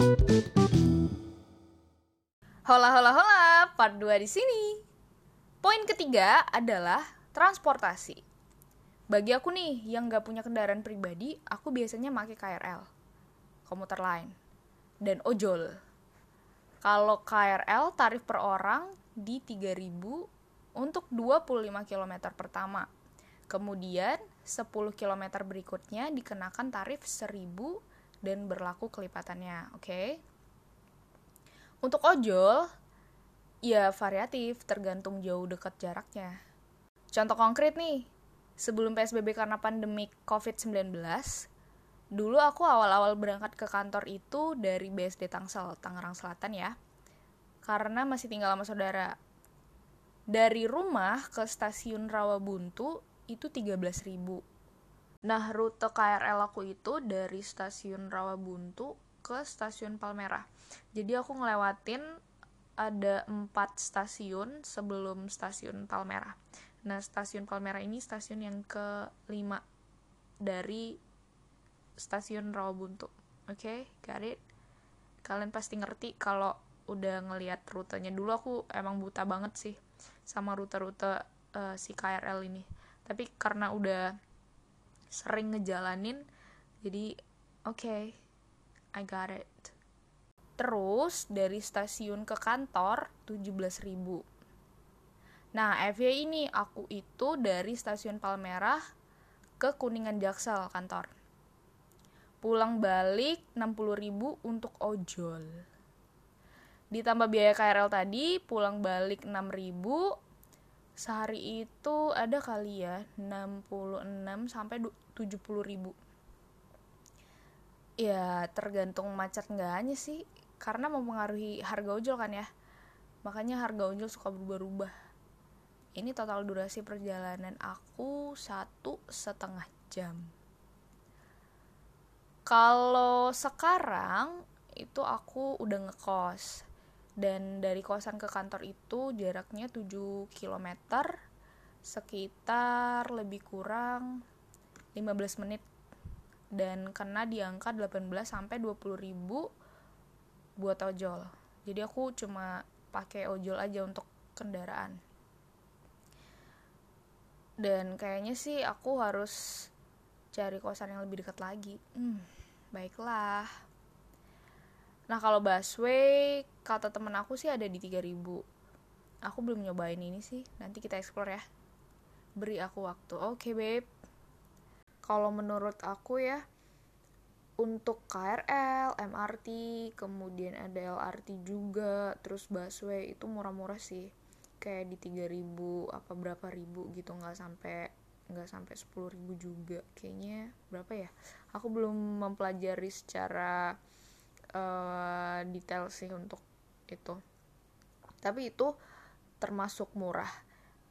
Hola hola hola, part 2 di sini. Poin ketiga adalah transportasi. Bagi aku nih yang gak punya kendaraan pribadi, aku biasanya pakai KRL, komuter lain, dan ojol. Kalau KRL tarif per orang di 3000 untuk 25 km pertama. Kemudian 10 km berikutnya dikenakan tarif 1000 dan berlaku kelipatannya, oke? Okay? Untuk ojol, ya variatif, tergantung jauh dekat jaraknya. Contoh konkret nih, sebelum PSBB karena pandemi COVID-19, dulu aku awal-awal berangkat ke kantor itu dari BSD Tangsel, Tangerang Selatan ya. Karena masih tinggal sama saudara. Dari rumah ke stasiun Rawabuntu itu 13.000. Nah, rute KRL aku itu dari stasiun Rawabuntu ke stasiun Palmerah. Jadi aku ngelewatin ada empat stasiun sebelum stasiun Palmerah. Nah stasiun Palmerah ini stasiun yang kelima dari stasiun Rawabuntu. Oke okay, got it? Kalian pasti ngerti kalau udah ngelihat rutenya. Dulu aku emang buta banget sih sama rute-rute uh, si KRL ini. Tapi karena udah sering ngejalanin jadi oke okay, I got it Terus dari stasiun ke kantor 17.000. Nah, FY ini aku itu dari stasiun Palmerah ke Kuningan Jaksel kantor. Pulang balik 60.000 untuk ojol. Ditambah biaya KRL tadi, pulang balik 6.000 sehari itu ada kali ya 66 sampai 70 ribu. Ya tergantung macet enggaknya sih karena mempengaruhi harga ojol kan ya. Makanya harga ojol suka berubah-ubah. Ini total durasi perjalanan aku satu setengah jam. Kalau sekarang itu aku udah ngekos dan dari kosan ke kantor itu jaraknya 7 km sekitar lebih kurang 15 menit. Dan kena di angka 18 sampai 20 ribu buat ojol. Jadi aku cuma pakai ojol aja untuk kendaraan. Dan kayaknya sih aku harus cari kosan yang lebih dekat lagi. Hmm, baiklah. Nah kalau busway kata temen aku sih ada di 3000 aku belum nyobain ini sih. Nanti kita explore ya. Beri aku waktu. Oke okay, babe. Kalau menurut aku ya untuk KRL, MRT, kemudian ada LRT juga, terus busway itu murah-murah sih. Kayak di 3000 apa berapa ribu gitu nggak sampai nggak sampai 10 ribu juga. Kayaknya berapa ya? Aku belum mempelajari secara uh, detail sih untuk itu tapi itu termasuk murah.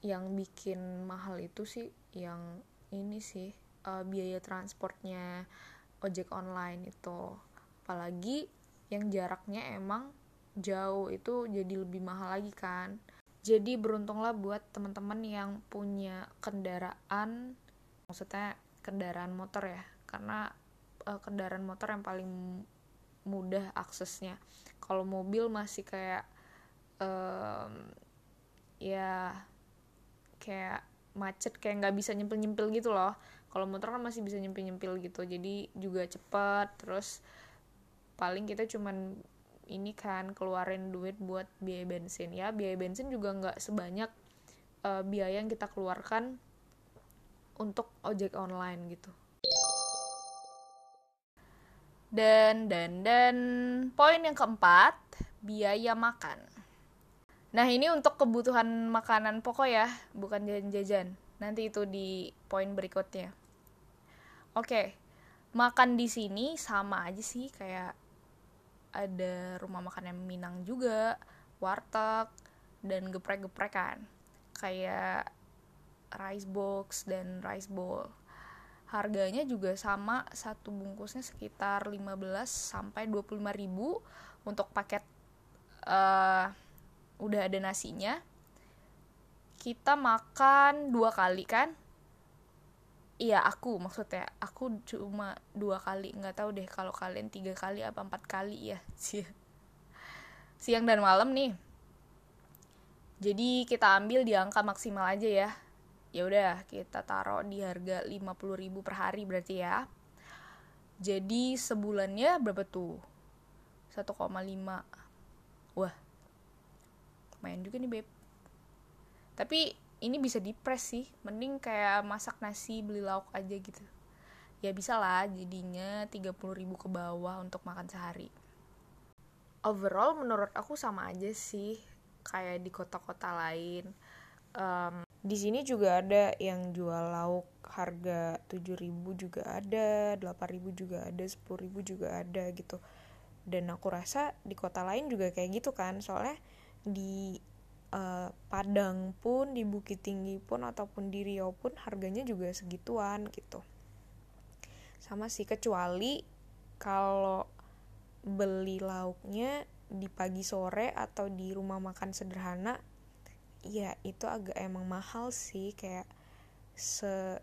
Yang bikin mahal itu sih yang ini sih uh, biaya transportnya ojek online itu. Apalagi yang jaraknya emang jauh itu jadi lebih mahal lagi kan. Jadi beruntunglah buat teman-teman yang punya kendaraan maksudnya kendaraan motor ya. Karena uh, kendaraan motor yang paling mudah aksesnya. Kalau mobil masih kayak um, ya kayak macet kayak nggak bisa nyempil nyempil gitu loh. Kalau motor kan masih bisa nyempil nyempil gitu jadi juga cepat terus paling kita cuman ini kan keluarin duit buat biaya bensin. Ya biaya bensin juga nggak sebanyak uh, biaya yang kita keluarkan untuk ojek online gitu dan dan dan. Poin yang keempat biaya makan. Nah ini untuk kebutuhan makanan pokok ya bukan jajan-jajan. Nanti itu di poin berikutnya. Oke makan di sini sama aja sih kayak ada rumah makan yang Minang juga warteg dan geprek-geprekan. Kayak rice box dan rice bowl harganya juga sama satu bungkusnya sekitar 15 sampai 25 ribu untuk paket uh, udah ada nasinya. Kita makan dua kali kan? Iya aku maksudnya. Aku cuma dua kali. Nggak tahu deh kalau kalian tiga kali apa empat kali ya. Siang dan malam nih. Jadi kita ambil di angka maksimal aja ya ya udah kita taruh di harga 50.000 per hari berarti ya. Jadi sebulannya berapa tuh? 1,5 wah main juga nih beb. Tapi ini bisa dipres sih mending kayak masak nasi beli lauk aja gitu. Ya bisa lah jadinya 30 ribu ke bawah untuk makan sehari. Overall menurut aku sama aja sih kayak di kota-kota lain. Um, di sini juga ada yang jual lauk harga 7000 juga ada 8000 juga ada 10000 juga ada gitu. Dan aku rasa di kota lain juga kayak gitu kan soalnya di uh, Padang pun di Bukit Tinggi pun ataupun di Riau pun harganya juga segituan gitu. Sama sih kecuali kalau beli lauknya di pagi sore atau di rumah makan sederhana ya itu agak emang mahal sih kayak se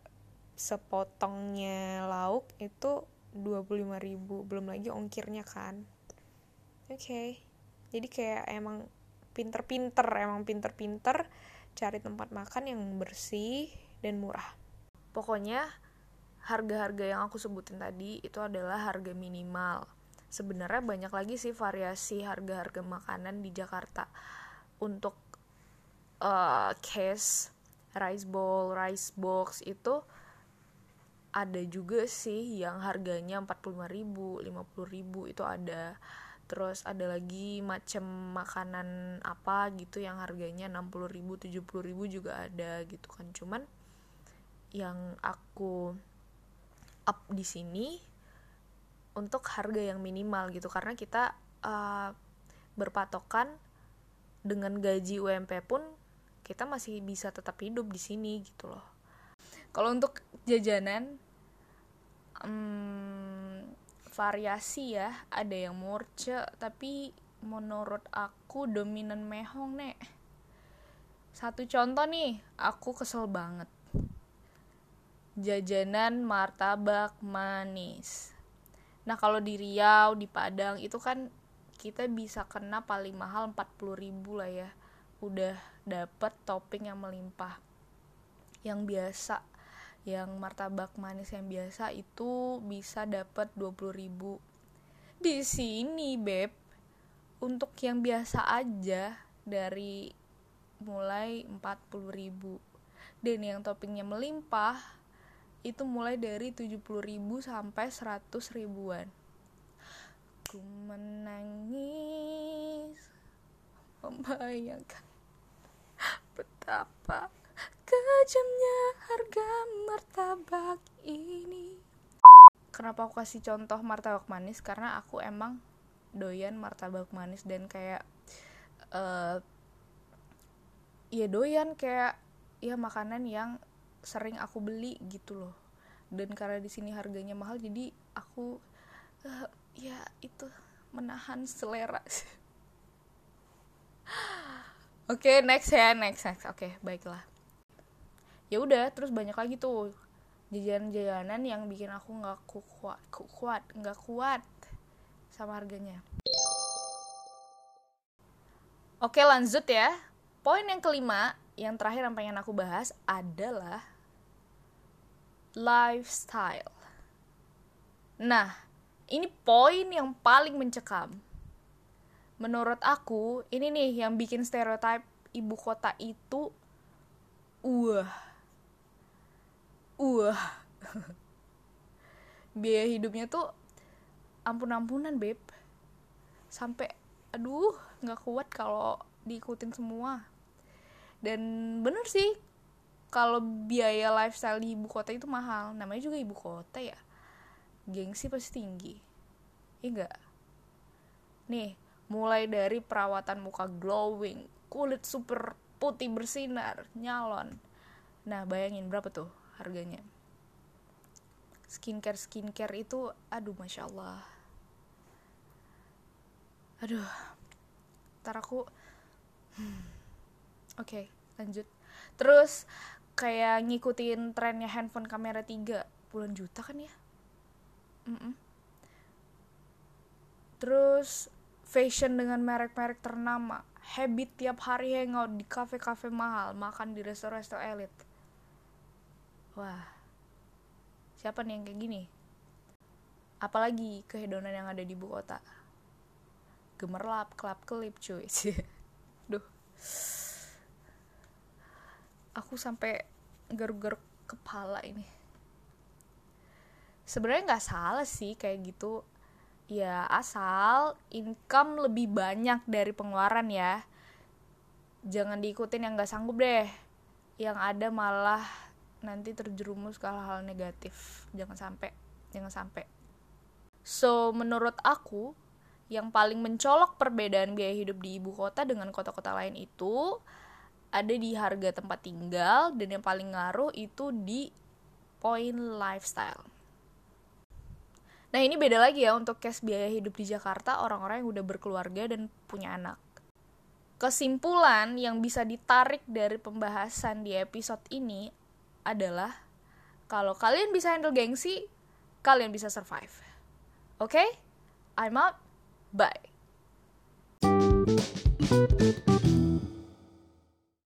sepotongnya lauk itu 25.000 belum lagi ongkirnya kan. Oke okay. jadi kayak emang pinter-pinter emang pinter-pinter cari tempat makan yang bersih dan murah. Pokoknya harga-harga yang aku sebutin tadi itu adalah harga minimal. Sebenarnya banyak lagi sih variasi harga-harga makanan di Jakarta. Untuk uh, case rice bowl rice box itu ada juga sih yang harganya 45.000, 50.000 itu ada. Terus ada lagi macam makanan apa gitu yang harganya 60 ribu 70 ribu juga ada gitu kan. Cuman yang aku up di sini untuk harga yang minimal gitu. Karena kita uh, berpatokan dengan gaji UMP pun kita masih bisa tetap hidup di sini gitu loh. Kalau untuk jajanan um, variasi ya ada yang murce tapi menurut aku dominan mehong nek. Satu contoh nih aku kesel banget. Jajanan martabak manis. Nah kalau di Riau di Padang itu kan kita bisa kena paling mahal 40 ribu lah ya udah dapet topping yang melimpah. Yang biasa yang martabak manis yang biasa itu bisa dapat 20.000 di sini beb untuk yang biasa aja dari mulai 40.000 dan yang toppingnya melimpah itu mulai dari 70.000 sampai 100 ribuan. Ku menangis. Membayangkan betapa kejamnya harga martabak ini. Kenapa aku kasih contoh martabak manis? Karena aku emang doyan martabak manis dan kayak uh, ya doyan kayak ya makanan yang sering aku beli gitu loh. Dan karena di sini harganya mahal jadi aku uh, ya itu menahan selera oke okay, next ya next next. Oke okay, baiklah. Ya udah terus banyak lagi tuh jajanan-jajanan yang bikin aku nggak kuat kuat nggak kuat sama harganya. Oke lanjut ya. Poin yang kelima yang terakhir yang pengen aku bahas adalah lifestyle. Nah ini poin yang paling mencekam menurut aku ini nih yang bikin stereotip ibu kota itu wah uh biaya hidupnya tuh ampun-ampunan beb. Sampai aduh nggak kuat kalau diikutin semua. Dan bener sih kalau biaya lifestyle di ibu kota itu mahal. Namanya juga ibu kota ya. Gengsi pasti tinggi. Iya enggak nih mulai dari perawatan muka glowing kulit super putih bersinar nyalon nah bayangin berapa tuh harganya skincare skincare itu aduh masya allah aduh ntar aku hmm. oke okay, lanjut terus kayak ngikutin trennya handphone kamera 3 puluhan juta kan ya Mm-mm. terus fashion dengan merek-merek ternama. Habit tiap hari hangout di kafe-kafe mahal makan di resto-resto elit. Wah. Siapa nih yang kayak gini? Apalagi kehedonan yang ada di ibu kota. Gemerlap kelap kelip cuy. Duh. Aku sampai garuk-garuk kepala ini. Sebenarnya nggak salah sih kayak gitu ya asal income lebih banyak dari pengeluaran ya. Jangan diikutin yang nggak sanggup deh. Yang ada malah nanti terjerumus ke hal-hal negatif. Jangan sampai jangan sampai. So menurut aku yang paling mencolok perbedaan biaya hidup di ibu kota dengan kota-kota lain itu ada di harga tempat tinggal dan yang paling ngaruh itu di poin lifestyle. Nah ini beda lagi ya untuk cash biaya hidup di Jakarta orang-orang yang udah berkeluarga dan punya anak. Kesimpulan yang bisa ditarik dari pembahasan di episode ini adalah kalau kalian bisa handle gengsi, kalian bisa survive. Oke? Okay? I'm out. Bye.